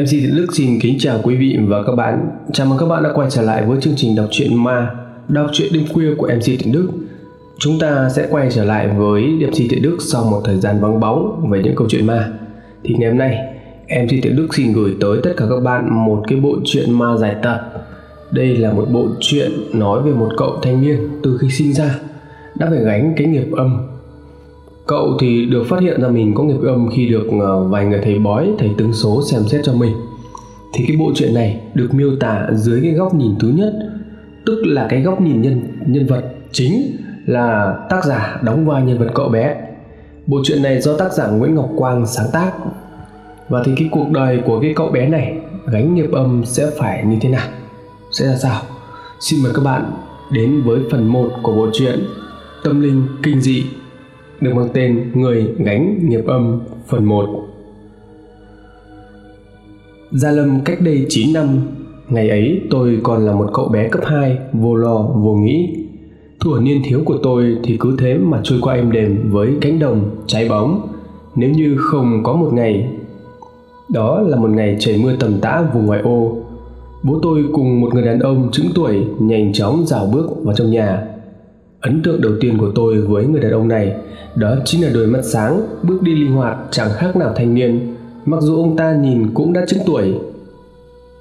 MC Thiện Đức xin kính chào quý vị và các bạn. Chào mừng các bạn đã quay trở lại với chương trình đọc truyện ma, đọc truyện đêm khuya của MC Thiện Đức. Chúng ta sẽ quay trở lại với MC Thiện Đức sau một thời gian vắng bóng về những câu chuyện ma. Thì ngày hôm nay, MC Thiện Đức xin gửi tới tất cả các bạn một cái bộ truyện ma dài tập. Đây là một bộ truyện nói về một cậu thanh niên từ khi sinh ra đã phải gánh cái nghiệp âm Cậu thì được phát hiện ra mình có nghiệp âm khi được ờ, vài người thầy bói, thầy tướng số xem xét cho mình. Thì cái bộ truyện này được miêu tả dưới cái góc nhìn thứ nhất, tức là cái góc nhìn nhân nhân vật chính là tác giả đóng vai nhân vật cậu bé. Bộ truyện này do tác giả Nguyễn Ngọc Quang sáng tác. Và thì cái cuộc đời của cái cậu bé này gánh nghiệp âm sẽ phải như thế nào? Sẽ ra sao? Xin mời các bạn đến với phần 1 của bộ truyện Tâm linh kinh dị được mang tên Người gánh nghiệp âm phần 1. Gia Lâm cách đây 9 năm, ngày ấy tôi còn là một cậu bé cấp 2, vô lo, vô nghĩ. Thuở niên thiếu của tôi thì cứ thế mà trôi qua êm đềm với cánh đồng, trái bóng, nếu như không có một ngày. Đó là một ngày trời mưa tầm tã vùng ngoại ô. Bố tôi cùng một người đàn ông trứng tuổi nhanh chóng rào bước vào trong nhà Ấn tượng đầu tiên của tôi với người đàn ông này đó chính là đôi mắt sáng, bước đi linh hoạt chẳng khác nào thanh niên, mặc dù ông ta nhìn cũng đã chứng tuổi.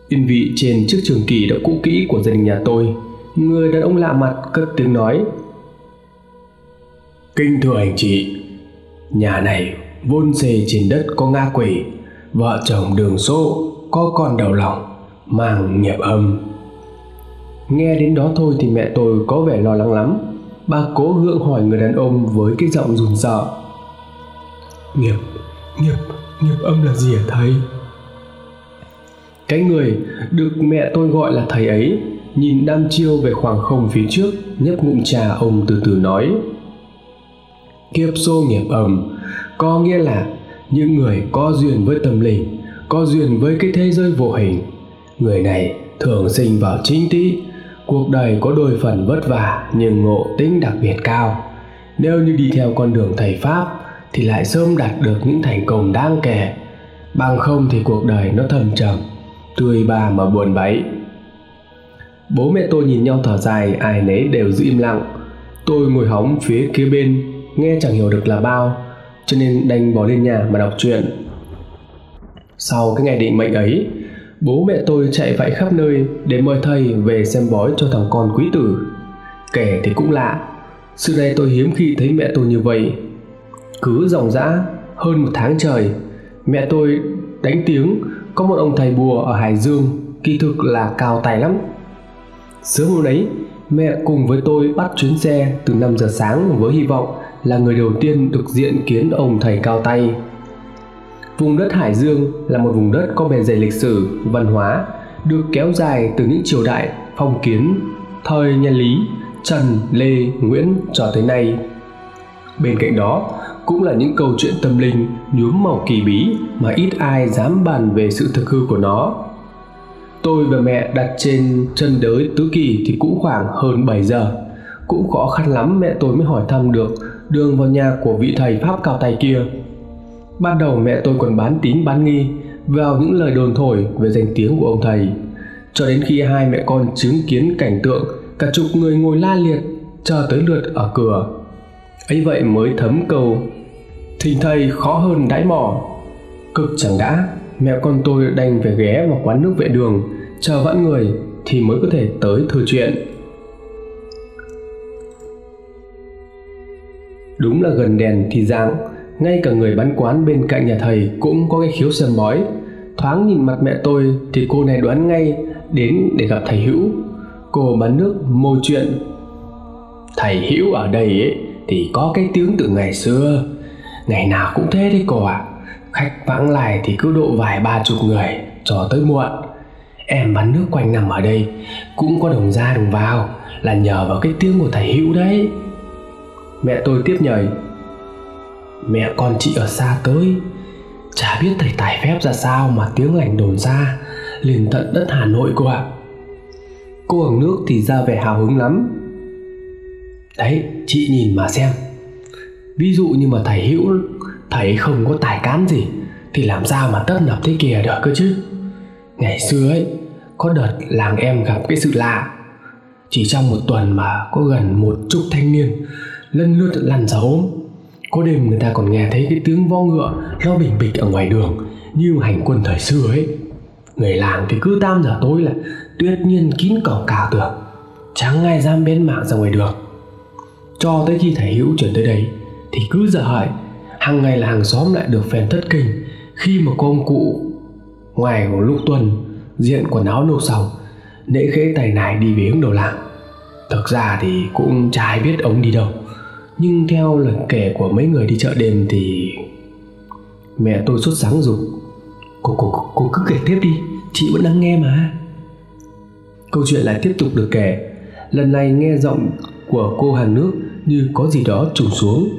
Yên vị trên chiếc trường kỳ đã cũ kỹ của gia đình nhà tôi, người đàn ông lạ mặt cất tiếng nói. Kinh thưa anh chị, nhà này vôn xề trên đất có nga quỷ, vợ chồng đường số có con đầu lòng, mang nghiệp âm. Nghe đến đó thôi thì mẹ tôi có vẻ lo lắng lắm, bà cố gượng hỏi người đàn ông với cái giọng run sợ nghiệp nghiệp nghiệp âm là gì hả thầy? Cái người được mẹ tôi gọi là thầy ấy nhìn đăm chiêu về khoảng không phía trước nhấp ngụm trà ông từ từ nói. Kiếp số nghiệp âm có nghĩa là những người có duyên với tâm linh có duyên với cái thế giới vô hình. Người này thường sinh vào chính tý cuộc đời có đôi phần vất vả nhưng ngộ tính đặc biệt cao. Nếu như đi theo con đường thầy pháp thì lại sớm đạt được những thành công đáng kể. Bằng không thì cuộc đời nó thầm trầm, tươi ba mà buồn bẫy. Bố mẹ tôi nhìn nhau thở dài, ai nấy đều giữ im lặng. Tôi ngồi hóng phía kia bên, nghe chẳng hiểu được là bao, cho nên đành bỏ lên nhà mà đọc truyện. Sau cái ngày định mệnh ấy Bố mẹ tôi chạy vạy khắp nơi để mời thầy về xem bói cho thằng con quý tử. Kể thì cũng lạ, xưa nay tôi hiếm khi thấy mẹ tôi như vậy. Cứ dòng dã hơn một tháng trời, mẹ tôi đánh tiếng có một ông thầy bùa ở Hải Dương kỳ thực là cao tài lắm. Sớm hôm đấy, mẹ cùng với tôi bắt chuyến xe từ 5 giờ sáng với hy vọng là người đầu tiên được diện kiến ông thầy cao tay Vùng đất Hải Dương là một vùng đất có bề dày lịch sử, văn hóa, được kéo dài từ những triều đại phong kiến, thời nhà Lý, Trần, Lê, Nguyễn cho tới nay. Bên cạnh đó cũng là những câu chuyện tâm linh nhuốm màu kỳ bí mà ít ai dám bàn về sự thực hư của nó. Tôi và mẹ đặt trên chân đới tứ kỳ thì cũng khoảng hơn 7 giờ. Cũng khó khăn lắm mẹ tôi mới hỏi thăm được đường vào nhà của vị thầy Pháp cao tay kia Ban đầu mẹ tôi còn bán tín bán nghi vào những lời đồn thổi về danh tiếng của ông thầy. Cho đến khi hai mẹ con chứng kiến cảnh tượng cả chục người ngồi la liệt chờ tới lượt ở cửa. ấy vậy mới thấm câu thình thầy khó hơn đáy mỏ. Cực chẳng đã, mẹ con tôi đành phải ghé vào quán nước vệ đường chờ vãn người thì mới có thể tới thư chuyện. Đúng là gần đèn thì dạng ngay cả người bán quán bên cạnh nhà thầy cũng có cái khiếu sờn bói. Thoáng nhìn mặt mẹ tôi thì cô này đoán ngay đến để gặp thầy hữu. Cô bán nước mô chuyện. Thầy hữu ở đây ấy, thì có cái tiếng từ ngày xưa. Ngày nào cũng thế đấy cô ạ. À. khách vãng lại thì cứ độ vài ba chục người, cho tới muộn. Em bán nước quanh nằm ở đây, cũng có đồng ra đồng vào, là nhờ vào cái tiếng của thầy hữu đấy. Mẹ tôi tiếp nhời mẹ con chị ở xa tới. Chả biết thầy tài phép ra sao mà tiếng lành đồn ra, liền tận đất hà nội cô ạ. Cô ở nước thì ra vẻ hào hứng lắm. Đấy, chị nhìn mà xem. Ví dụ như mà thầy hữu, thầy không có tài cán gì, thì làm sao mà tất nập thế kìa được cơ chứ? Ngày xưa ấy, có đợt làng em gặp cái sự lạ. Chỉ trong một tuần mà có gần một chục thanh niên lân lướt lăn ra ốm có đêm người ta còn nghe thấy cái tiếng vo ngựa lo bình bịch ở ngoài đường, như hành quân thời xưa ấy. Người làng thì cứ tam giờ tối là tuyệt nhiên kín cổng cào tường, chẳng ai dám bén mạng ra ngoài đường. Cho tới khi thầy hữu chuyển tới đấy thì cứ giờ hợi hàng ngày là hàng xóm lại được phèn thất kinh. Khi mà có ông cụ, ngoài của lúc tuần, diện quần áo nâu sầu, nễ khẽ tay này đi về hướng đầu làng. Thực ra thì cũng chả ai biết ông đi đâu nhưng theo lời kể của mấy người đi chợ đêm thì mẹ tôi sốt sáng dục cô, cô, cô cứ kể tiếp đi chị vẫn đang nghe mà. Câu chuyện lại tiếp tục được kể. Lần này nghe giọng của cô hàng nước như có gì đó trùng xuống.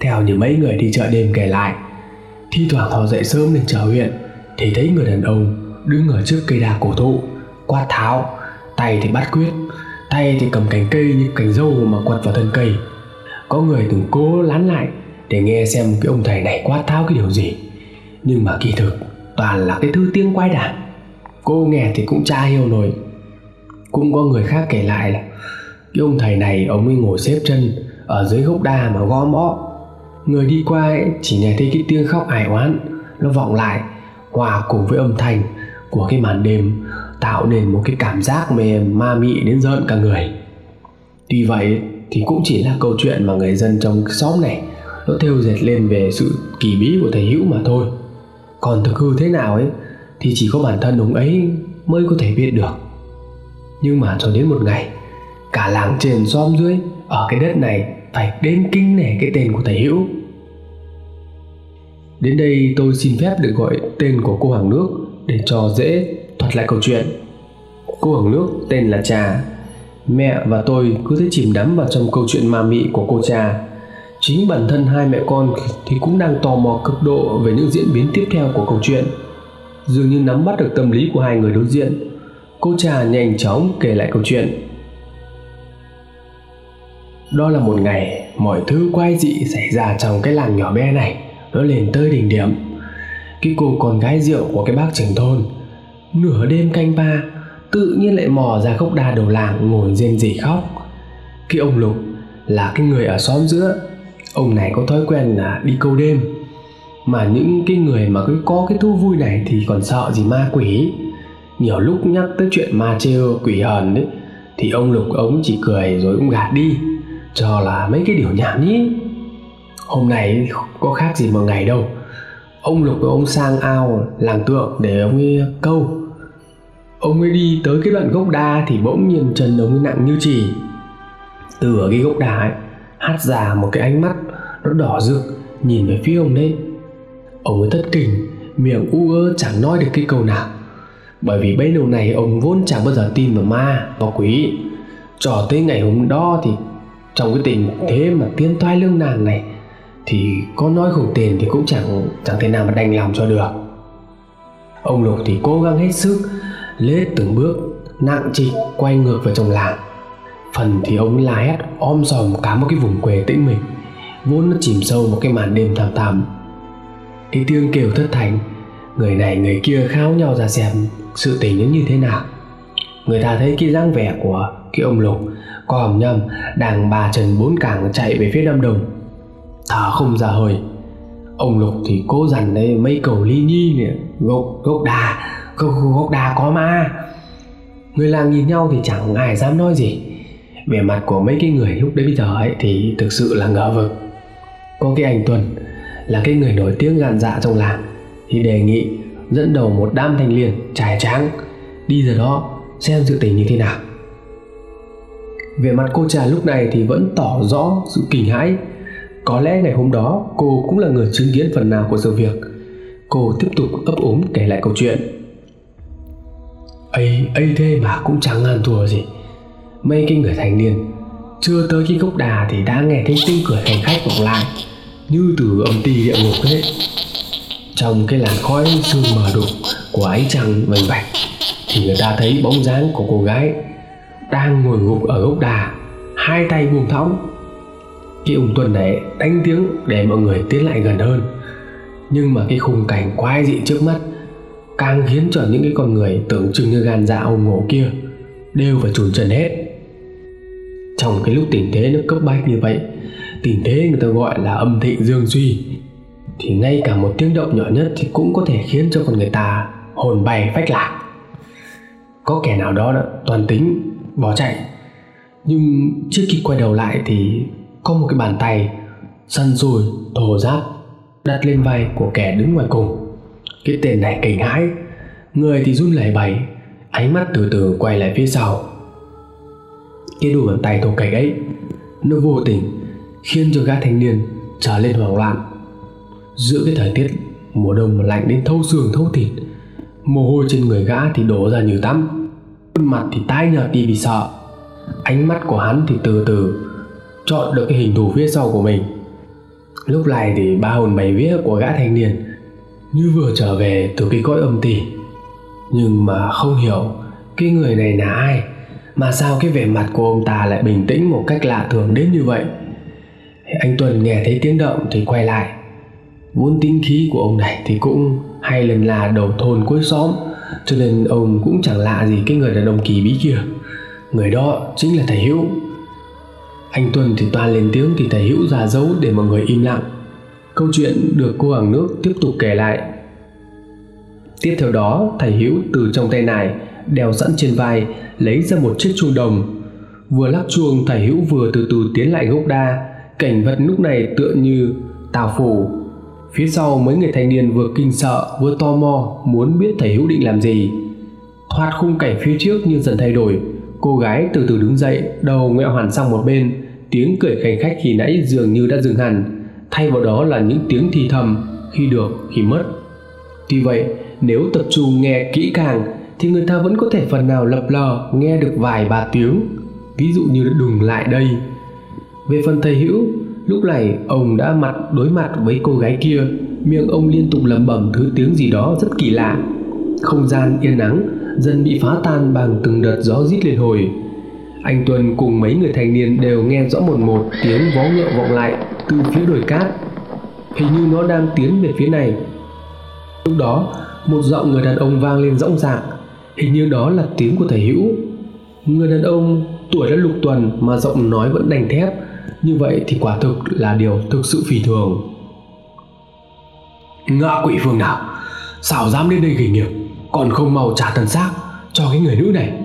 Theo như mấy người đi chợ đêm kể lại thi thoảng họ dậy sớm lên chợ huyện thì thấy người đàn ông đứng ở trước cây đa cổ thụ quát tháo tay thì bắt quyết tay thì cầm cành cây như cành dâu mà quật vào thân cây. Có người từng cố lán lại để nghe xem cái ông thầy này quát tháo cái điều gì. Nhưng mà kỳ thực, toàn là cái thứ tiếng quái đản. Cô nghe thì cũng cha hiểu nổi. Cũng có người khác kể lại là cái ông thầy này ông ấy ngồi xếp chân ở dưới gốc đa mà gõ mõ. Người đi qua ấy chỉ nghe thấy cái tiếng khóc ải oán, nó vọng lại, hòa cùng với âm thanh của cái màn đêm tạo nên một cái cảm giác mềm ma mị đến rợn cả người. Tuy vậy thì cũng chỉ là câu chuyện mà người dân trong xóm này nó theo dệt lên về sự kỳ bí của thầy hữu mà thôi. Còn thực hư thế nào ấy, thì chỉ có bản thân ông ấy mới có thể biết được. Nhưng mà cho đến một ngày, cả làng trên xóm dưới ở cái đất này phải đến kinh nể cái tên của thầy hữu. Đến đây tôi xin phép được gọi tên của cô hoàng nước để cho dễ thuật lại câu chuyện. Cô hưởng nước, tên là trà. Mẹ và tôi cứ thế chìm đắm vào trong câu chuyện ma mị của cô trà. Chính bản thân hai mẹ con thì cũng đang tò mò cực độ về những diễn biến tiếp theo của câu chuyện. Dường như nắm bắt được tâm lý của hai người đối diện, cô trà nhanh chóng kể lại câu chuyện. Đó là một ngày, mọi thứ quay dị xảy ra trong cái làng nhỏ bé này. Nó lên tới đỉnh điểm. Cái cô con gái rượu của cái bác trưởng thôn nửa đêm canh ba, tự nhiên lại mò ra gốc đa đầu làng ngồi rên rỉ khóc. Cái ông lục là cái người ở xóm giữa. Ông này có thói quen là đi câu đêm. Mà những cái người mà cứ có cái thú vui này thì còn sợ gì ma quỷ. Nhiều lúc nhắc tới chuyện ma trêu quỷ hờn đấy, thì ông lục ông chỉ cười rồi cũng gạt đi. Cho là mấy cái điều nhảm nhí. Hôm nay có khác gì một ngày đâu. Ông lục với ông sang ao, làng tượng để ông ấy câu ông ấy đi tới cái đoạn gốc đa thì bỗng nhiên chân ông ấy nặng như chỉ. Từ ở cái gốc đa ấy, hát ra một cái ánh mắt nó đỏ rực, nhìn về phía ông đấy. Ông ấy thất kinh, miệng u ơ chẳng nói được cái câu nào. Bởi vì bấy lâu này ông vốn chẳng bao giờ tin vào ma, vào quỷ. Cho tới ngày hôm đó thì trong cái tình thế mà tiến toái lương nàng này, thì có nói khủng tiền thì cũng chẳng chẳng thể nào mà đành lòng cho được. Ông lục thì cố gắng hết sức lết từng bước, nặng trịch quay ngược về trong làng phần thì ông la hét, om sòm cả một cái vùng quê tĩnh mình vốn nó chìm sâu một cái màn đêm thảm thảm. Cái tiếng kêu thất thành người này, người kia kháo nhau ra xem sự tình nó như thế nào. Người ta thấy cái dáng vẻ của cái ông lục còm nhầm đang bà trần bốn cẳng chạy về phía nam đồng. Thở không ra hơi. Ông lục thì cố dằn đấy mấy cầu ly nhi nè gốc gốc đà gốc, gốc đa có ma. Người làng nhìn nhau thì chẳng ai dám nói gì. Vẻ mặt của mấy cái người lúc đấy bây giờ ấy thì thực sự là ngờ vực. Có cái anh tuần là cái người nổi tiếng gan dạ trong làng thì đề nghị dẫn đầu một đám thanh niên trải tráng đi giờ đó xem sự tình như thế nào. Về mặt cô trà lúc này thì vẫn tỏ rõ sự kinh hãi. Có lẽ ngày hôm đó cô cũng là người chứng kiến phần nào của sự việc. Cô tiếp tục ấp úng kể lại câu chuyện ấy ấy thế mà cũng chẳng ăn thua gì. Mấy cái người thành niên, chưa tới cái gốc đà thì đã nghe thấy tiếng cười hành khách vọng lại, như từ âm ti địa ngục hết. Trong cái làn khói sương mờ đục của ánh trăng vành vạch, thì người ta thấy bóng dáng của cô gái đang ngồi gục ở gốc đà, hai tay buông thõng. Cái ông tuần này đánh tiếng để mọi người tiến lại gần hơn. Nhưng mà cái khung cảnh quái dị trước mắt càng khiến cho những cái con người tưởng chừng như gan dạ ông ngổ kia đều phải chùn chân hết. Trong cái lúc tình thế nó cấp bách như vậy, tình thế người ta gọi là âm thịnh dương suy, thì ngay cả một tiếng động nhỏ nhất thì cũng có thể khiến cho con người ta hồn bay phách lạc. Có kẻ nào đó đã toàn tính, bỏ chạy, nhưng trước khi quay đầu lại thì có một cái bàn tay săn sùi thổ giáp đặt lên vai của kẻ đứng ngoài cùng cái tên này kinh hãi. Người thì run lẩy bẩy, ánh mắt từ từ quay lại phía sau. Cái đùi bàn tay thô cạch ấy, nó vô tình khiến cho gã thanh niên trở lên hoảng loạn. Giữa cái thời tiết mùa đông lạnh đến thâu xương thâu thịt, mồ hôi trên người gã thì đổ ra như tắm. Khuôn mặt thì tái nhợt đi vì sợ. Ánh mắt của hắn thì từ từ chọn được cái hình thù phía sau của mình. Lúc này thì ba hồn bảy vía của gã thanh niên như vừa trở về từ cái cõi âm tì, nhưng mà không hiểu cái người này là ai, mà sao cái vẻ mặt của ông ta lại bình tĩnh một cách lạ thường đến như vậy? Anh tuần nghe thấy tiếng động thì quay lại. Vốn tính khí của ông này thì cũng hay lần là đầu thôn cuối xóm, cho nên ông cũng chẳng lạ gì cái người đàn ông kỳ bí kia. Người đó chính là thầy hữu. Anh tuần thì toàn lên tiếng thì thầy hữu ra dấu để mọi người im lặng câu chuyện được cô hàng nước tiếp tục kể lại. Tiếp theo đó, thầy hữu từ trong tay này đeo sẵn trên vai, lấy ra một chiếc chuông đồng. Vừa lắc chuông, thầy hữu vừa từ từ tiến lại gốc đa. Cảnh vật lúc này tựa như tào phủ phía sau, mấy người thanh niên vừa kinh sợ, vừa tò mò, muốn biết thầy hữu định làm gì. Thoát khung cảnh phía trước như dần thay đổi, cô gái từ từ đứng dậy, đầu ngoẹo hẳn sang một bên, tiếng cười khanh khách khi nãy dường như đã dừng hẳn thay vào đó là những tiếng thì thầm, khi được, khi mất. Tuy vậy, nếu tập trung nghe kỹ càng, thì người ta vẫn có thể phần nào lập lờ nghe được vài ba tiếng. Ví dụ như đừng lại đây. Về phần thầy hữu, lúc này ông đã mặt đối mặt với cô gái kia, miệng ông liên tục lẩm bẩm thứ tiếng gì đó rất kỳ lạ. Không gian yên ắng dần bị phá tan bằng từng đợt gió rít lên hồi anh tuân cùng mấy người thanh niên đều nghe rõ một một tiếng vó ngựa vọng lại từ phía đồi cát. Hình như nó đang tiến về phía này. Lúc đó, một giọng người đàn ông vang lên rõng rạc. Hình như đó là tiếng của thầy hữu. Người đàn ông tuổi đã lục tuần mà giọng nói vẫn đành thép. Như vậy thì quả thực là điều thực sự phỉ thường. Ngạ quỷ phương nào? Sao dám đến đây gây nghiệp? Còn không mau trả thân xác cho cái người nữ này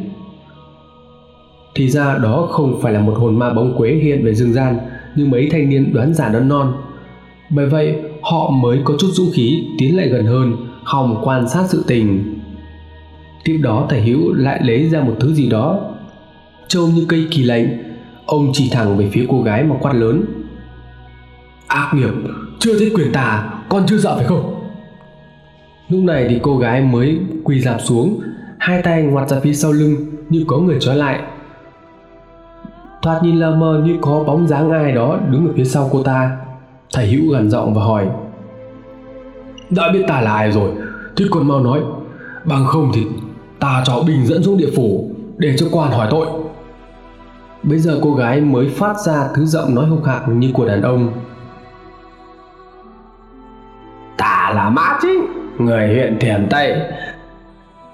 thì ra đó không phải là một hồn ma bóng quế hiện về dương gian như mấy thanh niên đoán giả đoán non. Bởi vậy, họ mới có chút dũng khí tiến lại gần hơn, hòng quan sát sự tình. Tiếp đó thầy hữu lại lấy ra một thứ gì đó. Trông như cây kỳ lệnh ông chỉ thẳng về phía cô gái mà quát lớn. Ác nghiệp, chưa thấy quyền tà, con chưa sợ phải không? Lúc này thì cô gái mới quỳ dạp xuống, hai tay ngoặt ra phía sau lưng, như có người trói lại thoạt nhìn lờ mờ như có bóng dáng ai đó đứng ở phía sau cô ta. Thầy hữu gần giọng và hỏi, đã biết ta là ai rồi? Thì còn mau nói. Bằng không thì ta cho bình dẫn xuống địa phủ để cho quan hỏi tội. Bây giờ cô gái mới phát ra thứ giọng nói hung hạc như của đàn ông. Ta là mã chính người huyện thiểm tây.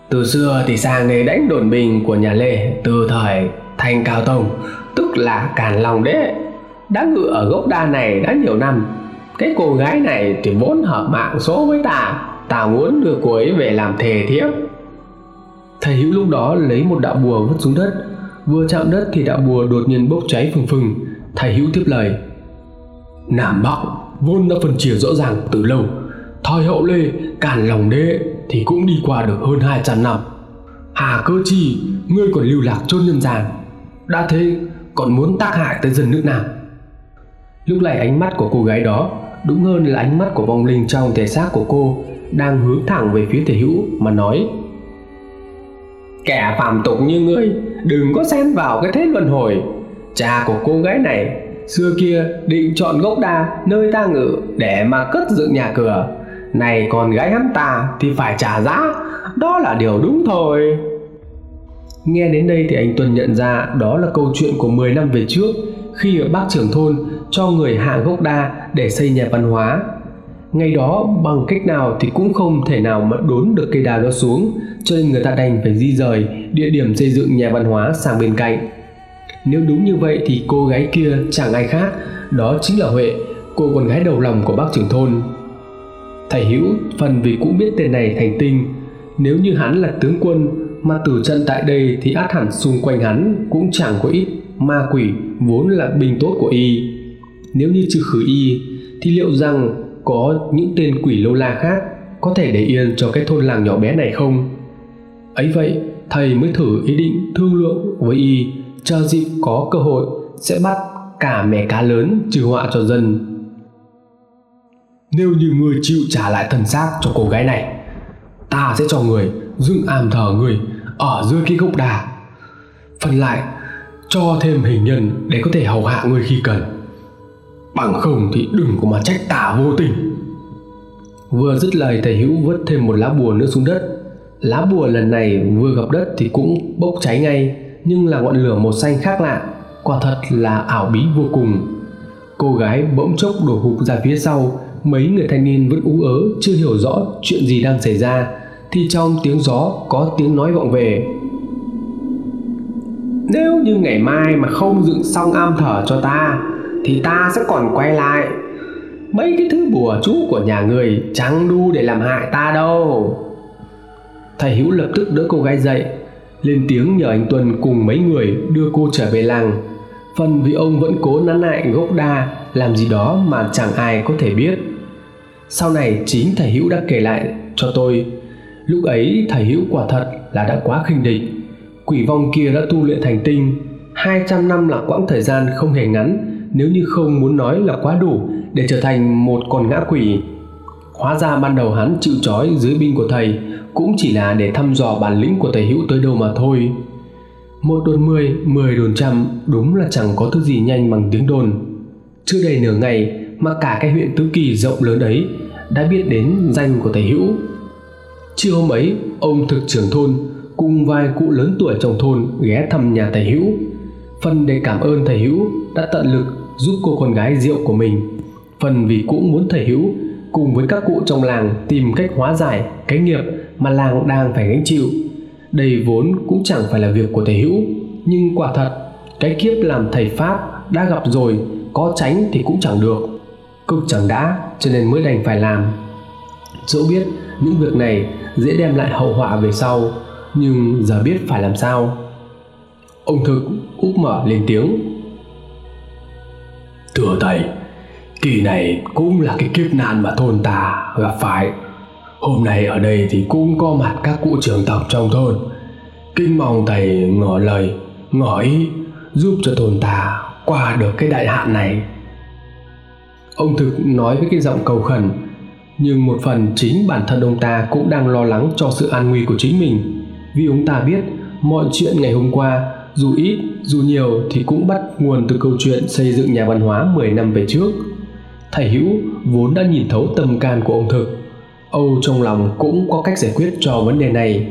Từ xưa thì sang đây đánh đồn bình của nhà lê từ thời thanh cao tông tức là càn lòng đế đã ngự ở gốc đa này đã nhiều năm, cái cô gái này thì vốn hợp mạng số với ta ta muốn đưa cô ấy về làm thề thiếp. Thầy hữu lúc đó lấy một đạo bùa vứt xuống đất, vừa chạm đất thì đạo bùa đột nhiên bốc cháy phừng phừng. Thầy hữu tiếp lời, nam bắc vốn đã phân chia rõ ràng từ lâu thời hậu lê, càn lòng đế thì cũng đi qua được hơn 200 năm. Hà cơ chi, ngươi còn lưu lạc chôn nhân gian. Đã thế còn muốn tác hại tới dân nữ nào? Lúc này ánh mắt của cô gái đó đúng hơn là ánh mắt của vong linh trong thể xác của cô đang hướng thẳng về phía thể hữu mà nói, kẻ phàm tục như ngươi, đừng có xen vào cái thế luân hồi. Cha của cô gái này xưa kia định chọn gốc đa nơi ta ngự để mà cất dựng nhà cửa. Này còn gái hắn ta thì phải trả giá. Đó là điều đúng thôi nghe đến đây thì anh tuân nhận ra đó là câu chuyện của 10 năm về trước, khi ở bác trưởng thôn, cho người hạ gốc đa để xây nhà văn hóa. Ngày đó, bằng cách nào thì cũng không thể nào mà đốn được cây đào đó xuống, cho nên người ta đành phải di rời địa điểm xây dựng nhà văn hóa sang bên cạnh. Nếu đúng như vậy thì cô gái kia chẳng ai khác, đó chính là huệ, cô con gái đầu lòng của bác trưởng thôn. Thầy hữu, phần vì cũng biết tên này thành tinh, nếu như hắn là tướng quân mà tử trận tại đây thì át hẳn xung quanh hắn cũng chẳng có ít ma quỷ vốn là binh tốt của y. Nếu như trừ khử y, thì liệu rằng có những tên quỷ lâu la khác có thể để yên cho cái thôn làng nhỏ bé này không? Ấy vậy, thầy mới thử ý định thương lượng với y chờ dịp có cơ hội sẽ bắt cả mẻ cá lớn trừ họa cho dân. Nếu như người chịu trả lại thân xác cho cô gái này, ta sẽ cho người dựng am thờ người ở dưới cái gốc đà. Phần lại, cho thêm hình nhân để có thể hầu hạ người khi cần. Bằng không thì đừng có mà trách tả vô tình. Vừa dứt lời, thầy hữu vứt thêm một lá bùa nữa xuống đất. Lá bùa lần này vừa gặp đất thì cũng bốc cháy ngay, nhưng là ngọn lửa màu xanh khác lạ. Quả thật là ảo bí vô cùng. Cô gái bỗng chốc đổ hụt ra phía sau. Mấy người thanh niên vẫn ú ớ, chưa hiểu rõ chuyện gì đang xảy ra thì trong tiếng gió có tiếng nói vọng về. Nếu như ngày mai mà không dựng xong am thở cho ta, thì ta sẽ còn quay lại. Mấy cái thứ bùa chú của nhà người chẳng đu để làm hại ta đâu. Thầy hữu lập tức đỡ cô gái dậy, lên tiếng nhờ anh tuân cùng mấy người đưa cô trở về làng. Phần vì ông vẫn cố nán lại gốc đa, làm gì đó mà chẳng ai có thể biết. Sau này chính thầy hữu đã kể lại cho tôi lúc ấy, thầy hữu quả thật là đã quá khinh địch. Quỷ vong kia đã tu luyện thành tinh. 200 năm là quãng thời gian không hề ngắn. Nếu như không muốn nói là quá đủ để trở thành một con ngã quỷ, hóa ra ban đầu hắn chịu trói dưới binh của thầy cũng chỉ là để thăm dò bản lĩnh của thầy hữu tới đâu mà thôi. Một đồn mười mười đồn trăm, đúng là chẳng có thứ gì nhanh bằng tiếng đồn. Chưa đầy nửa ngày mà cả cái huyện tứ kỳ rộng lớn ấy đã biết đến danh của thầy hữu chiều hôm ấy, ông thực trưởng thôn, cùng vài cụ lớn tuổi trong thôn ghé thăm nhà thầy hữu. Phần để cảm ơn thầy hữu đã tận lực giúp cô con gái rượu của mình. Phần vì cũng muốn thầy hữu cùng với các cụ trong làng tìm cách hóa giải cái nghiệp mà làng đang phải gánh chịu. Đây vốn cũng chẳng phải là việc của thầy hữu, nhưng quả thật, cái kiếp làm thầy pháp đã gặp rồi, có tránh thì cũng chẳng được. Cực chẳng đã, cho nên mới đành phải làm dẫu biết những việc này dễ đem lại hậu họa về sau, nhưng giờ biết phải làm sao? Ông thực úp mở lên tiếng. Thưa thầy, kỳ này cũng là cái kiếp nạn mà thôn ta gặp phải. Hôm nay ở đây thì cũng có mặt các cụ trưởng tộc trong thôn. Kính mong thầy ngỏ lời, ngỏ ý, giúp cho thôn ta qua được cái đại hạn này. Ông thực nói với cái giọng cầu khẩn nhưng một phần chính bản thân ông ta cũng đang lo lắng cho sự an nguy của chính mình. Vì ông ta biết mọi chuyện ngày hôm qua, dù ít, dù nhiều thì cũng bắt nguồn từ câu chuyện xây dựng nhà văn hóa 10 năm về trước. Thầy hữu vốn đã nhìn thấu tâm can của ông thực. Âu trong lòng cũng có cách giải quyết cho vấn đề này.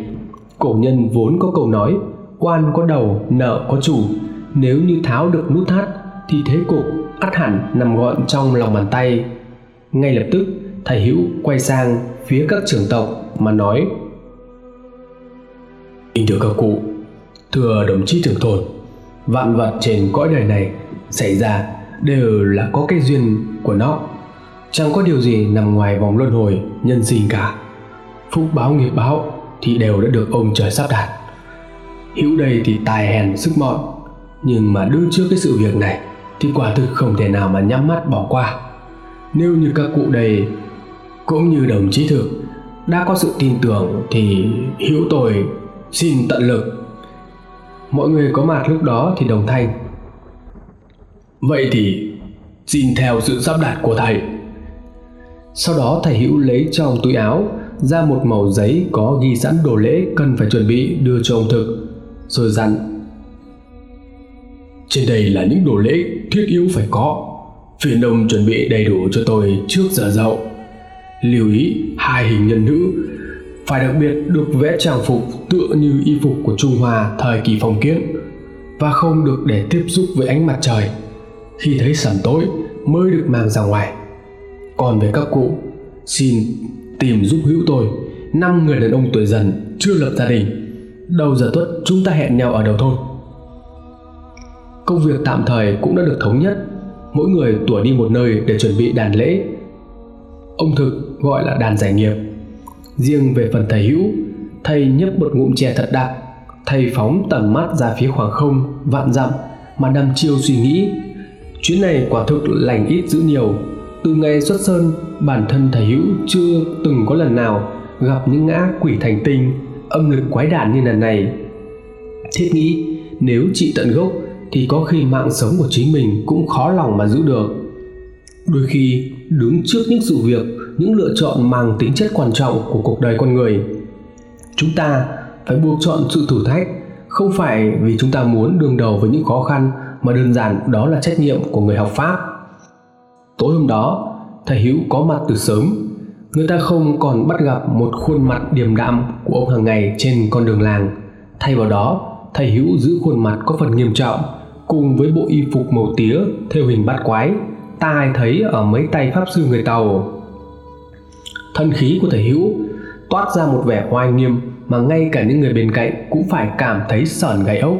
Cổ nhân vốn có câu nói, quan có đầu, nợ có chủ. Nếu như tháo được nút thắt, thì thế cục ắt hẳn nằm gọn trong lòng bàn tay. Ngay lập tức thầy hữu quay sang phía các trưởng tộc mà nói, kính thưa các cụ, thưa đồng chí trưởng thôn, vạn vật trên cõi đời này xảy ra đều là có cái duyên của nó. Chẳng có điều gì nằm ngoài vòng luân hồi nhân sinh cả. Phúc báo nghiệp báo thì đều đã được ông trời sắp đặt hữu đây thì tài hèn sức mọn, nhưng mà đứng trước cái sự việc này thì quả thực không thể nào mà nhắm mắt bỏ qua. Nếu như các cụ đây cũng như đồng chí thực đã có sự tin tưởng thì hữu tôi xin tận lực. Mọi người có mặt lúc đó thì đồng thanh. Vậy thì xin theo sự sắp đặt của thầy. Sau đó thầy hữu lấy trong túi áo ra một mẩu giấy có ghi sẵn đồ lễ cần phải chuẩn bị đưa cho ông thực rồi dặn. Trên đây là những đồ lễ thiết yếu phải có. Phiền ông chuẩn bị đầy đủ cho tôi trước giờ dậu lưu ý, hai hình nhân nữ phải đặc biệt được vẽ trang phục tựa như y phục của Trung Hoa thời kỳ phong kiến và không được để tiếp xúc với ánh mặt trời. Khi thấy sẩm tối mới được mang ra ngoài. Còn về các cụ, xin tìm giúp hữu tôi. Năm người đàn ông tuổi dần chưa lập gia đình. Đầu giờ tuất chúng ta hẹn nhau ở đầu thôn. Công việc tạm thời cũng đã được thống nhất. Mỗi người tủa đi một nơi để chuẩn bị đàn lễ ông thực gọi là đàn giải nghiệp. Riêng về phần thầy hữu, thầy nhấp một ngụm chè thật đặc thầy phóng tầm mắt ra phía khoảng không, vạn dặm mà đăm chiêu suy nghĩ. Chuyến này quả thực lành ít dữ nhiều. Từ ngày xuất sơn, bản thân thầy hữu chưa từng có lần nào gặp những ngã quỷ thành tinh, âm lực quái đản như lần này. Thiết nghĩ nếu trị tận gốc thì có khi mạng sống của chính mình cũng khó lòng mà giữ được. Đôi khi đứng trước những sự việc, những lựa chọn mang tính chất quan trọng của cuộc đời con người. Chúng ta phải buộc chọn sự thử thách, không phải vì chúng ta muốn đương đầu với những khó khăn, mà đơn giản đó là trách nhiệm của người học pháp. Tối hôm đó, thầy hữu có mặt từ sớm. Người ta không còn bắt gặp một khuôn mặt điềm đạm của ông hàng ngày trên con đường làng. Thay vào đó, thầy hữu giữ khuôn mặt có phần nghiêm trọng, cùng với bộ y phục màu tía theo hình bát quái ta ai thấy ở mấy tay pháp sư người tàu. Thân khí của thầy hữu toát ra một vẻ oai nghiêm mà ngay cả những người bên cạnh cũng phải cảm thấy sởn gáy ốc.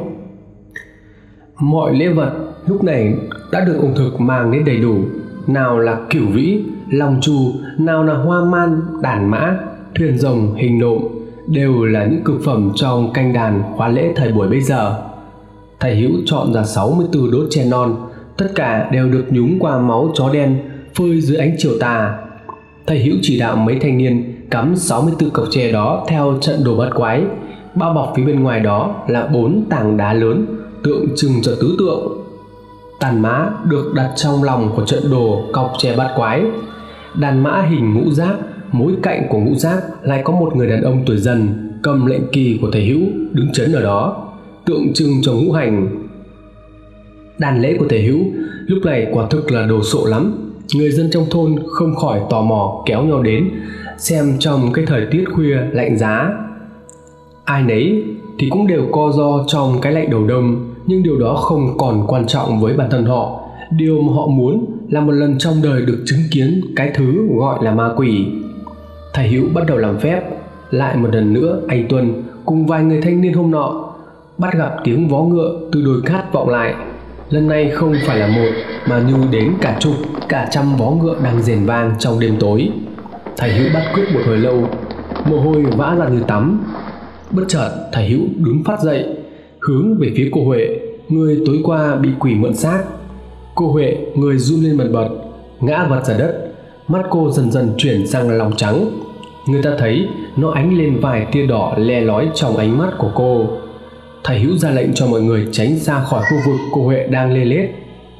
Mọi lễ vật lúc này đã được ông thực mang đến đầy đủ, nào là cửu vĩ, lòng trù, nào là hoa man, đàn mã, thuyền rồng, hình nộm, đều là những cực phẩm trong canh đàn khóa lễ thời buổi bây giờ. Thầy hữu chọn ra 64 đốt tre non tất cả đều được nhúng qua máu chó đen phơi dưới ánh chiều tà. Thầy hữu chỉ đạo mấy thanh niên cắm 64 cọc tre đó theo trận đồ bát quái, bao bọc phía bên ngoài đó là bốn tảng đá lớn, tượng trưng cho tứ tượng. Tàn mã được đặt trong lòng của trận đồ cọc tre bát quái. Đàn mã hình ngũ giác mỗi cạnh của ngũ giác lại có một người đàn ông tuổi dần, cầm lệnh kỳ của thầy hữu đứng chấn ở đó, tượng trưng cho ngũ hành đàn lễ của thầy hữu. Lúc này quả thực là đồ sộ lắm. Người dân trong thôn không khỏi tò mò kéo nhau đến, xem trong cái thời tiết khuya lạnh giá. Ai nấy thì cũng đều co do trong cái lạnh đầu đông, nhưng điều đó không còn quan trọng với bản thân họ. Điều mà họ muốn là một lần trong đời được chứng kiến cái thứ gọi là ma quỷ. Thầy hữu bắt đầu làm phép, lại một lần nữa anh tuân cùng vài người thanh niên hôm nọ bắt gặp tiếng vó ngựa từ đồi cát vọng lại lần này không phải là một mà như đến cả chục, cả trăm vó ngựa đang rền vang trong đêm tối. Thầy hữu bắt cướp một hồi lâu, mồ hôi vã ra như tắm. Bất chợt, thầy hữu đứng phát dậy, hướng về phía cô huệ, người tối qua bị quỷ mượn xác. Cô huệ, người run lên bần bật, ngã vật ra đất, mắt cô dần dần chuyển sang lòng trắng. Người ta thấy, nó ánh lên vài tia đỏ le lói trong ánh mắt của cô thầy hữu ra lệnh cho mọi người tránh xa khỏi khu vực cô huệ đang lê lết.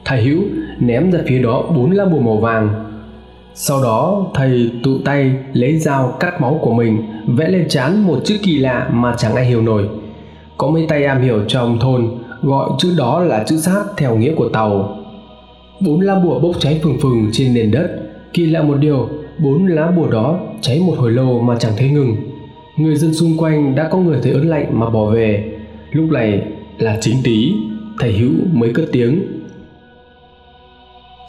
Thầy hữu ném ra phía đó bốn lá bùa màu vàng. Sau đó, thầy tụ tay lấy dao cắt máu của mình, vẽ lên trán một chữ kỳ lạ mà chẳng ai hiểu nổi. Có mấy tay am hiểu trong thôn, gọi chữ đó là chữ sát theo nghĩa của tàu. Bốn lá bùa bốc cháy phừng phừng trên nền đất. Kỳ lạ một điều, bốn lá bùa đó cháy một hồi lâu mà chẳng thấy ngừng. Người dân xung quanh đã có người thấy ớn lạnh mà bỏ về lúc này là chính tí, thầy hữu mới cất tiếng.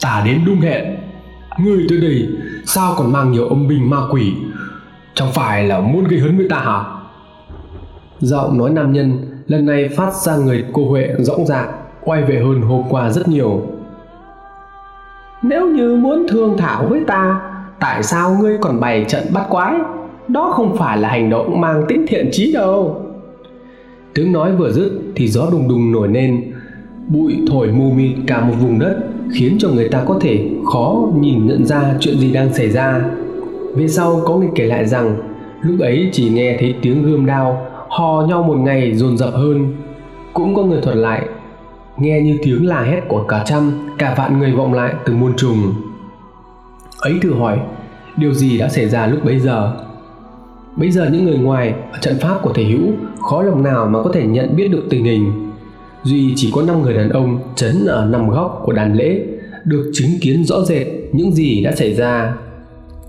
Ta đến đúng hẹn. Ngươi tới đây, sao còn mang nhiều âm binh ma quỷ? Chẳng phải là muốn gây hấn với ta hả? Giọng nói nam nhân lần này phát ra người cô huệ rõng rạc quay về hơn hôm qua rất nhiều. Nếu như muốn thương thảo với ta, tại sao ngươi còn bày trận bắt quái? Đó không phải là hành động mang tính thiện trí đâu tiếng nói vừa dứt thì gió đùng đùng nổi lên. Bụi thổi mù mịt cả một vùng đất, khiến cho người ta có thể khó nhìn nhận ra chuyện gì đang xảy ra. Về sau, có người kể lại rằng, lúc ấy chỉ nghe thấy tiếng gươm đao, hò nhau một ngày dồn dập hơn. Cũng có người thuật lại, nghe như tiếng là hét của cả trăm, cả vạn người vọng lại từ muôn trùng. Ấy thử hỏi, điều gì đã xảy ra lúc bấy giờ? Bây giờ những người ngoài ở trận pháp của thầy hữu, khó lòng nào mà có thể nhận biết được tình hình. Duy chỉ có năm người đàn ông chấn ở năm góc của đàn lễ, được chứng kiến rõ rệt những gì đã xảy ra.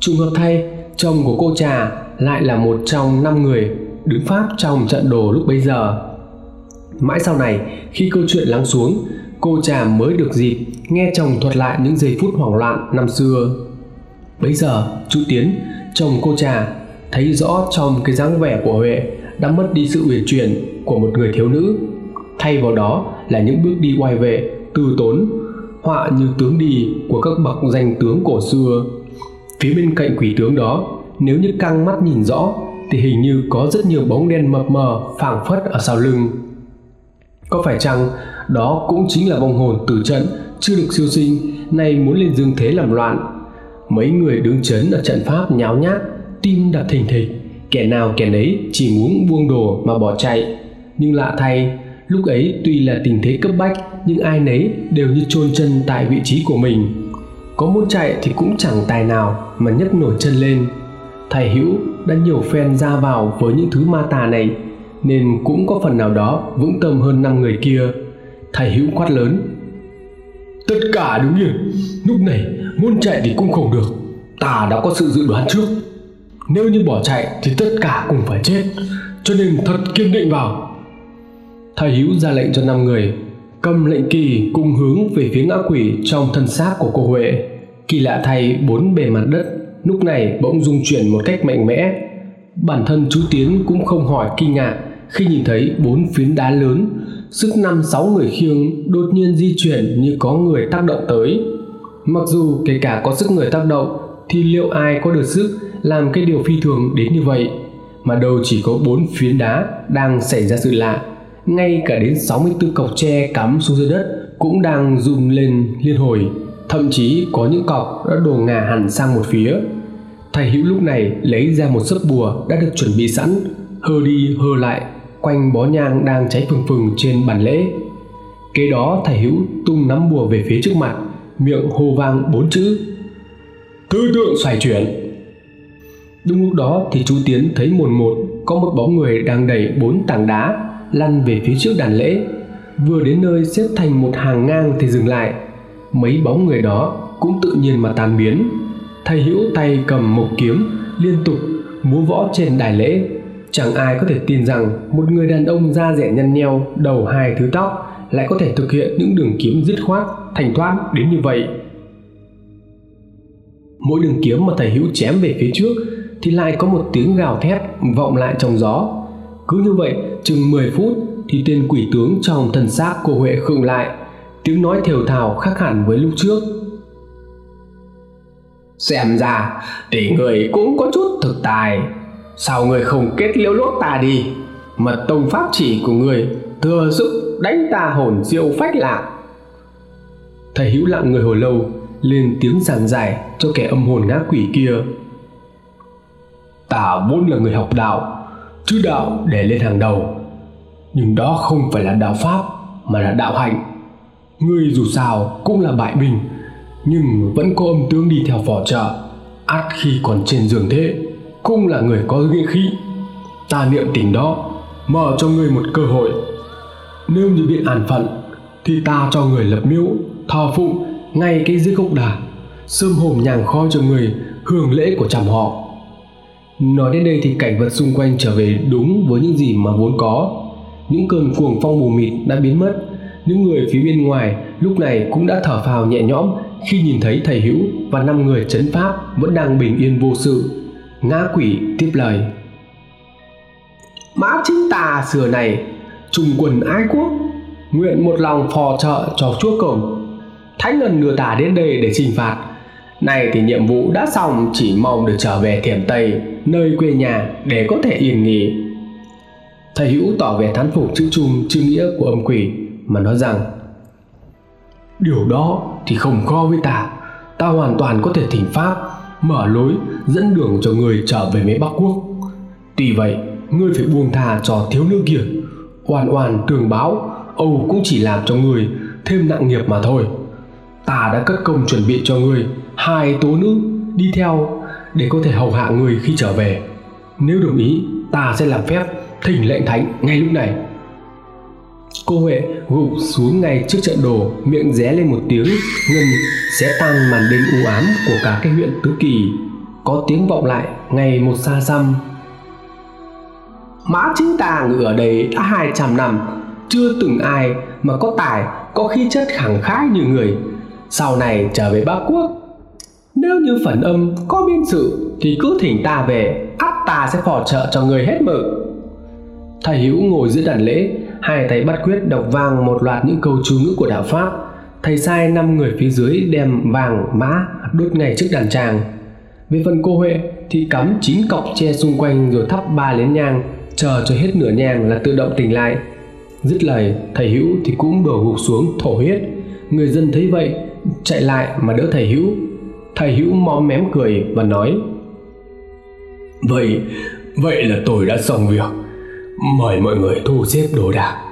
Trùng hợp thay, chồng của cô trà lại là một trong năm người đứng pháp trong trận đồ lúc bấy giờ. Mãi sau này, khi câu chuyện lắng xuống, cô trà mới được dịp nghe chồng thuật lại những giây phút hoảng loạn năm xưa. Bây giờ chú Tiến, chồng cô trà thấy rõ trong cái dáng vẻ của Huệ đã mất đi sự uyển chuyển của một người thiếu nữ. Thay vào đó là những bước đi oai vệ, từ tốn, họa như tướng đi của các bậc danh tướng cổ xưa. Phía bên cạnh quỷ tướng đó, nếu như căng mắt nhìn rõ, thì hình như có rất nhiều bóng đen mập mờ phảng phất ở sau lưng. Có phải chăng đó cũng chính là vong hồn tử trận chưa được siêu sinh, nay muốn lên dương thế làm loạn? Mấy người đứng chấn ở trận pháp nháo nhác tim đập thình thịch kẻ nào kẻ nấy chỉ muốn buông đồ mà bỏ chạy. Nhưng lạ thay, lúc ấy tuy là tình thế cấp bách, nhưng ai nấy đều như chôn chân tại vị trí của mình. Có muốn chạy thì cũng chẳng tài nào mà nhấc nổi chân lên. Thầy hữu đã nhiều phen ra vào với những thứ ma tà này, nên cũng có phần nào đó vững tâm hơn năm người kia. Thầy hữu quát lớn, tất cả đứng yên, lúc này muốn chạy thì cũng không được. Ta đã có sự dự đoán trước nếu như bỏ chạy thì tất cả cùng phải chết. Cho nên thật kiên định vào. Thầy hữu ra lệnh cho năm người cầm lệnh kỳ cùng hướng về phía ngã quỷ trong thân xác của cô huệ. Kỳ lạ thay bốn bề mặt đất, lúc này bỗng rung chuyển một cách mạnh mẽ. Bản thân chú tiến cũng không hỏi kinh ngạc khi nhìn thấy bốn phiến đá lớn, sức năm sáu người khiêng đột nhiên di chuyển như có người tác động tới. Mặc dù kể cả có sức người tác động thì liệu ai có được sức làm cái điều phi thường đến như vậy, mà đâu chỉ có bốn phiến đá đang xảy ra sự lạ. Ngay cả đến 64 cọc tre cắm xuống dưới đất cũng đang rung lên liên hồi. Thậm chí có những cọc đã đổ ngả hẳn sang một phía. Thầy hữu lúc này lấy ra một sấp bùa đã được chuẩn bị sẵn, hơ đi hơ lại, quanh bó nhang đang cháy phừng phừng trên bàn lễ. Kế đó, thầy hữu tung nắm bùa về phía trước mặt, miệng hô vang bốn chữ. Tư tượng xoài chuyển đúng lúc đó thì chú tiến thấy mồn một có một bóng người đang đẩy bốn tảng đá lăn về phía trước đàn lễ. Vừa đến nơi xếp thành một hàng ngang thì dừng lại. Mấy bóng người đó cũng tự nhiên mà tan biến. Thầy hữu tay cầm một kiếm, liên tục múa võ trên đài lễ. Chẳng ai có thể tin rằng một người đàn ông da rẻ nhăn nheo, đầu hai thứ tóc lại có thể thực hiện những đường kiếm dứt khoát, thành thoát đến như vậy. Mỗi đường kiếm mà thầy hữu chém về phía trước thì lại có một tiếng gào thét vọng lại trong gió. Cứ như vậy, chừng 10 phút thì tên quỷ tướng trong thần xác cô huệ khựng lại. Tiếng nói thều thào khác hẳn với lúc trước. Xem ra thì người cũng có chút thực tài. Sao người không kết liễu lốt ta đi? Mật tông pháp chỉ của người thừa sức đánh ta hồn diệu phách lạc. Thầy hữu lặng người hồi lâu, lên tiếng giảng giải cho kẻ âm hồn ngã quỷ kia ta vốn là người học đạo, chứ đạo để lên hàng đầu. Nhưng đó không phải là đạo pháp, mà là đạo hạnh. Ngươi dù sao cũng là bại binh, nhưng vẫn có âm tướng đi theo phò trợ át khi còn trên giường thế, cũng là người có nghĩa khí. Ta niệm tình đó, mở cho ngươi một cơ hội. Nếu như bị an phận, thì ta cho người lập miếu, thờ phụng ngay cái dưới gốc đà sơm hồn nhàng khói cho người hưởng lễ của chằm họ nói đến đây thì cảnh vật xung quanh trở về đúng với những gì mà vốn có. Những cơn cuồng phong mù mịt đã biến mất. Những người phía bên ngoài lúc này cũng đã thở phào nhẹ nhõm khi nhìn thấy thầy hữu và năm người chấn pháp vẫn đang bình yên vô sự. Ngã quỷ tiếp lời. Mã chính tà xưa này, trùng quần ái quốc, nguyện một lòng phò trợ cho chúa cổng thánh ngân đưa tà đến đây để trừng phạt. Này thì nhiệm vụ đã xong, chỉ mong được trở về thiểm tây nơi quê nhà để có thể yên nghỉ. Thầy hữu tỏ vẻ thán phục chữ chung, chữ nghĩa của âm quỷ, mà nói rằng, điều đó thì không khó với ta. Ta hoàn toàn có thể thỉnh pháp mở lối dẫn đường cho người trở về mấy bắc quốc. Tuy vậy, ngươi phải buông tha cho thiếu nữ kia. Oan oan tường báo, âu cũng chỉ làm cho người thêm nặng nghiệp mà thôi. Ta đã cất công chuẩn bị cho người hai tố nữ đi theo để có thể hầu hạ người khi trở về. Nếu đồng ý, ta sẽ làm phép thỉnh lệnh thánh ngay lúc này. Cô huệ gục xuống ngay trước trận đồ, miệng ré lên một tiếng, ngân sẽ tan màn đêm u ám của cả cái huyện tứ kỳ. Có tiếng vọng lại ngày một xa xăm. Mã chính ta ngự ở đây đã hai trăm năm, chưa từng ai mà có tài, có khí chất khẳng khái như người. Sau này trở về bắc quốc nếu như phần âm có biên sự, thì cứ thỉnh ta về ắt ta sẽ phò trợ cho người hết mực. Thầy hữu ngồi giữa đàn lễ, hai tay bắt quyết đọc vang một loạt những câu chú ngữ của đạo pháp. Thầy sai năm người phía dưới đem vàng, mã đốt ngay trước đàn tràng về phần cô huệ thì cắm chín cọc tre xung quanh rồi thắp ba nén nhang, chờ cho hết nửa nhang là tự động tỉnh lại. Dứt lời, thầy hữu thì cũng đổ gục xuống thổ huyết. Người dân thấy vậy, chạy lại mà đỡ thầy hữu thầy hữu móm mém cười và nói, vậy vậy là tôi đã xong việc. Mời mọi người thu xếp đồ đạc.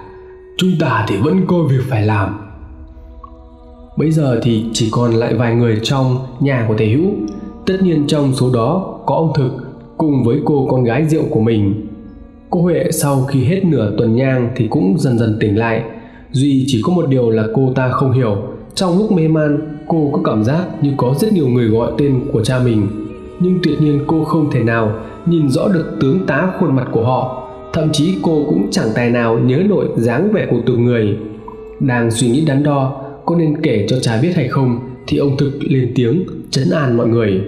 Chúng ta thì vẫn có việc phải làm. Bây giờ thì chỉ còn lại vài người trong nhà của thầy hữu. Tất nhiên trong số đó có ông thực cùng với cô con gái rượu của mình. Cô huệ sau khi hết nửa tuần nhang thì cũng dần dần tỉnh lại. Duy chỉ có một điều là cô ta không hiểu. Trong lúc mê man cô có cảm giác như có rất nhiều người gọi tên của cha mình. Nhưng tuyệt nhiên cô không thể nào nhìn rõ được tướng tá khuôn mặt của họ. Thậm chí cô cũng chẳng tài nào nhớ nổi dáng vẻ của từng người. Đang suy nghĩ đắn đo, có nên kể cho cha biết hay không, thì ông thực lên tiếng chấn an mọi người.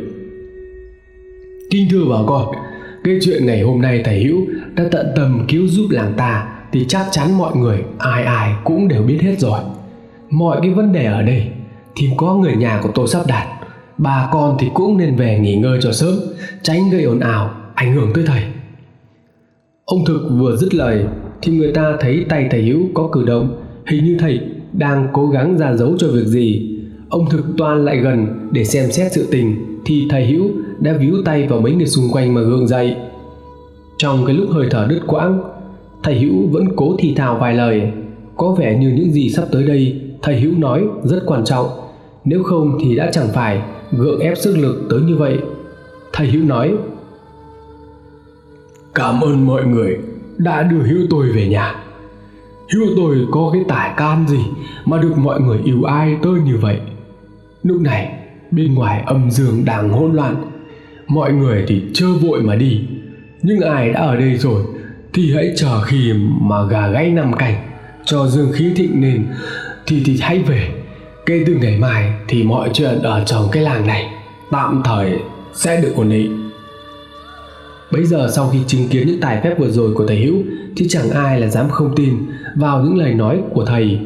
Kinh thưa bảo con, cái chuyện ngày hôm nay thầy hữu đã tận tâm cứu giúp làng ta, thì chắc chắn mọi người, ai ai cũng đều biết hết rồi. Mọi cái vấn đề ở đây thì có người nhà của tôi sắp đạt. Bà con thì cũng nên về nghỉ ngơi cho sớm, tránh gây ồn ào, ảnh hưởng tới thầy. Ông thực vừa dứt lời thì người ta thấy tay thầy hữu có cử động, hình như thầy đang cố gắng ra dấu cho việc gì. Ông thực toan lại gần để xem xét sự tình, thì thầy hữu đã víu tay vào mấy người xung quanh mà gương dậy. Trong cái lúc hơi thở đứt quãng, thầy hữu vẫn cố thì thào vài lời. Có vẻ như những gì sắp tới đây, thầy hữu nói rất quan trọng nếu không thì đã chẳng phải gượng ép sức lực tới như vậy. Thầy hữu nói, cảm ơn mọi người đã đưa hữu tôi về nhà. Hữu tôi có cái tải can gì mà được mọi người yêu ai tôi như vậy? Lúc này, bên ngoài âm dương đang hỗn loạn. Mọi người thì chơ vội mà đi. Nhưng ai đã ở đây rồi thì hãy chờ khi mà gà gáy nằm cảnh cho dương khí thịnh nên thì thì hãy về kể từ ngày mai thì mọi chuyện ở trong cái làng này tạm thời sẽ được ổn định. Bây giờ sau khi chứng kiến những tài phép vừa rồi của thầy Hữu, thì chẳng ai là dám không tin vào những lời nói của thầy.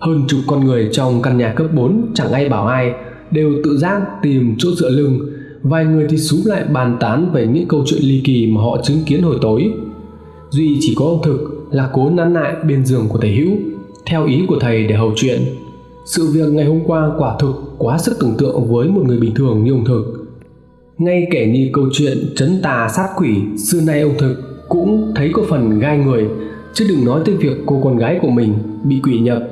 Hơn chục con người trong căn nhà cấp 4 chẳng ai bảo ai, đều tự giác tìm chỗ dựa lưng. Vài người thì xúm lại bàn tán về những câu chuyện ly kỳ mà họ chứng kiến hồi tối. Duy chỉ có ông thực là cố nán lại bên giường của thầy hữu, theo ý của thầy để hầu chuyện sự việc ngày hôm qua quả thực quá sức tưởng tượng với một người bình thường như ông thực. Ngay kể như câu chuyện chấn tà sát quỷ, xưa nay ông thực cũng thấy có phần gai người, chứ đừng nói tới việc cô con gái của mình bị quỷ nhập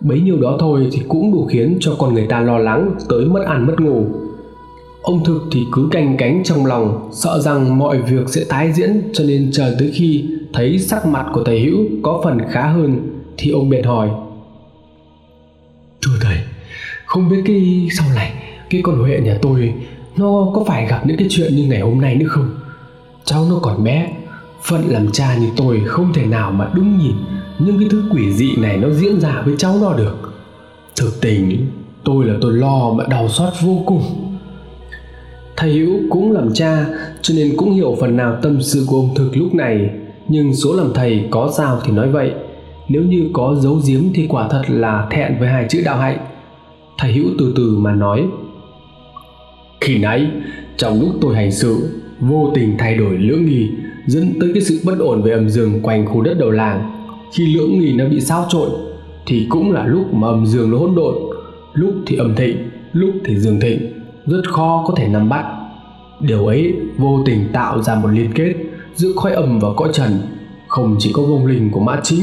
bấy nhiêu đó thôi thì cũng đủ khiến cho con người ta lo lắng tới mất ăn mất ngủ. Ông thực thì cứ canh cánh trong lòng, sợ rằng mọi việc sẽ tái diễn cho nên chờ tới khi thấy sắc mặt của thầy hữu có phần khá hơn thì ông bèn hỏi không biết cái sau này, cái con huệ nhà tôi, nó có phải gặp những cái chuyện như ngày hôm nay nữa không? Cháu nó còn bé, phận làm cha như tôi không thể nào mà đứng nhìn những cái thứ quỷ dị này nó diễn ra với cháu nó được. Thực tình, tôi là tôi lo mà đau xót vô cùng. Thầy hữu cũng làm cha, cho nên cũng hiểu phần nào tâm sự của ông thực lúc này. Nhưng số làm thầy có sao thì nói vậy. Nếu như có giấu giếm thì quả thật là thẹn với hai chữ đạo hạnh thầy hữu từ từ mà nói, khi nãy, trong lúc tôi hành sự, vô tình thay đổi lưỡng nghi, dẫn tới cái sự bất ổn về âm dương quanh khu đất đầu làng. Khi lưỡng nghi nó bị xáo trộn, thì cũng là lúc mà âm dương nó hỗn độn. Lúc thì âm thịnh, lúc thì dương thịnh, rất khó có thể nắm bắt. Điều ấy vô tình tạo ra một liên kết giữa khói âm và cõi trần. Không chỉ có vong linh của mã chính,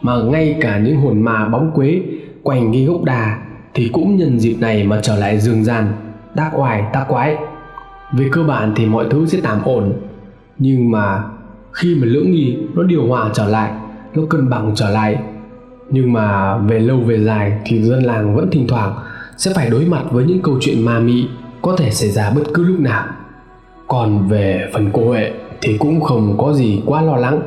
mà ngay cả những hồn ma bóng quế quanh cái gốc đà thì cũng nhân dịp này mà trở lại dương gian. Tác oai, tác quái. Về cơ bản thì mọi thứ sẽ tạm ổn. Nhưng mà khi mà lưỡng nghi nó điều hòa trở lại, nó cân bằng trở lại, nhưng mà về lâu về dài thì dân làng vẫn thỉnh thoảng sẽ phải đối mặt với những câu chuyện ma mị có thể xảy ra bất cứ lúc nào. Còn về phần cô huệ thì cũng không có gì quá lo lắng.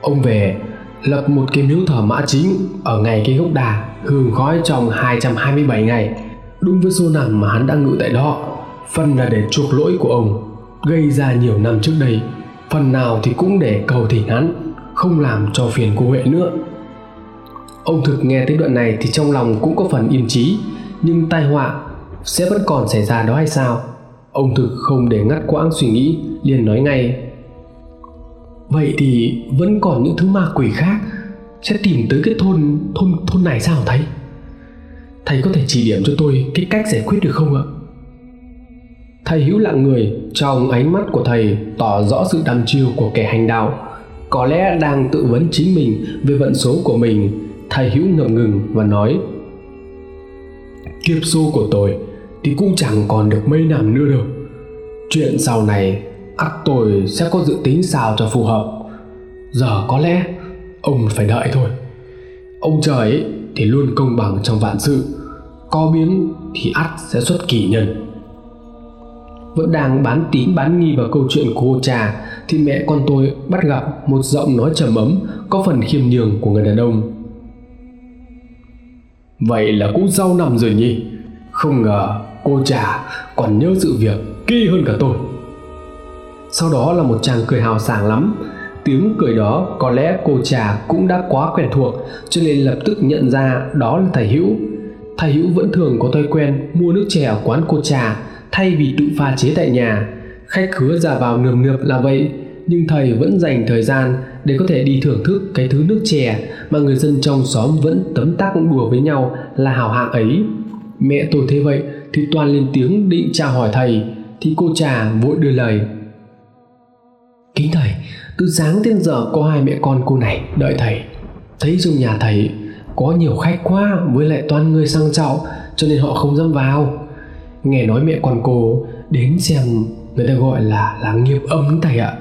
Ông về lập một cái miếu thờ mã chính ở ngay cái gốc đà hương khói trong 227 ngày. Đúng với số năm mà hắn đã ngự tại đó, phần là để chuộc lỗi của ông, gây ra nhiều năm trước đây. Phần nào thì cũng để cầu thỉnh hắn, không làm cho phiền cô huệ nữa. Ông thực nghe tới đoạn này thì trong lòng cũng có phần yên trí nhưng tai họa sẽ vẫn còn xảy ra đó hay sao? Ông thực không để ngắt quãng suy nghĩ, liền nói ngay. Vậy thì vẫn còn những thứ ma quỷ khác sẽ tìm tới cái thôn thôn thôn này sao thầy? Thầy có thể chỉ điểm cho tôi cái cách giải quyết được không ạ? Thầy hữu lặng người, trong ánh mắt của thầy tỏ rõ sự đăm chiêu của kẻ hành đạo. Có lẽ đang tự vấn chính mình về vận số của mình, thầy hữu ngập ngừng và nói, kiếp số của tôi thì cũng chẳng còn được mấy năm nữa đâu. Chuyện sau này, ắt tôi sẽ có dự tính sao cho phù hợp. Giờ có lẽ ông phải đợi thôi. Ông trời ấy thì luôn công bằng trong vạn sự. Có biến thì ắt sẽ xuất kỳ nhân. Vẫn đang bán tín bán nghi vào câu chuyện của cô trà thì mẹ con tôi bắt gặp một giọng nói trầm ấm, có phần khiêm nhường của người đàn ông. Vậy là cũng rau nằm rồi nhỉ? Không ngờ cô trà còn nhớ sự việc kỹ hơn cả tôi. Sau đó là một chàng cười hào sảng lắm tiếng cười đó có lẽ cô trà cũng đã quá quen thuộc, cho nên lập tức nhận ra đó là thầy hữu. Thầy hữu vẫn thường có thói quen mua nước chè ở quán cô trà thay vì tự pha chế tại nhà. Khách khứa ra vào nườm nượp là vậy, nhưng thầy vẫn dành thời gian để có thể đi thưởng thức cái thứ nước chè mà người dân trong xóm vẫn tấm tắc đùa với nhau là hào hạng ấy. Mẹ tôi thế vậy thì toàn lên tiếng định chào hỏi thầy, thì cô trà vội đưa lời. Kính thầy từ sáng đến giờ có hai mẹ con cô này đợi thầy. Thấy trong nhà thầy có nhiều khách quá với lại toàn người sang trọng cho nên họ không dám vào. Nghe nói mẹ con cô đến xem, người ta gọi là là nghiệp âm thầy ạ.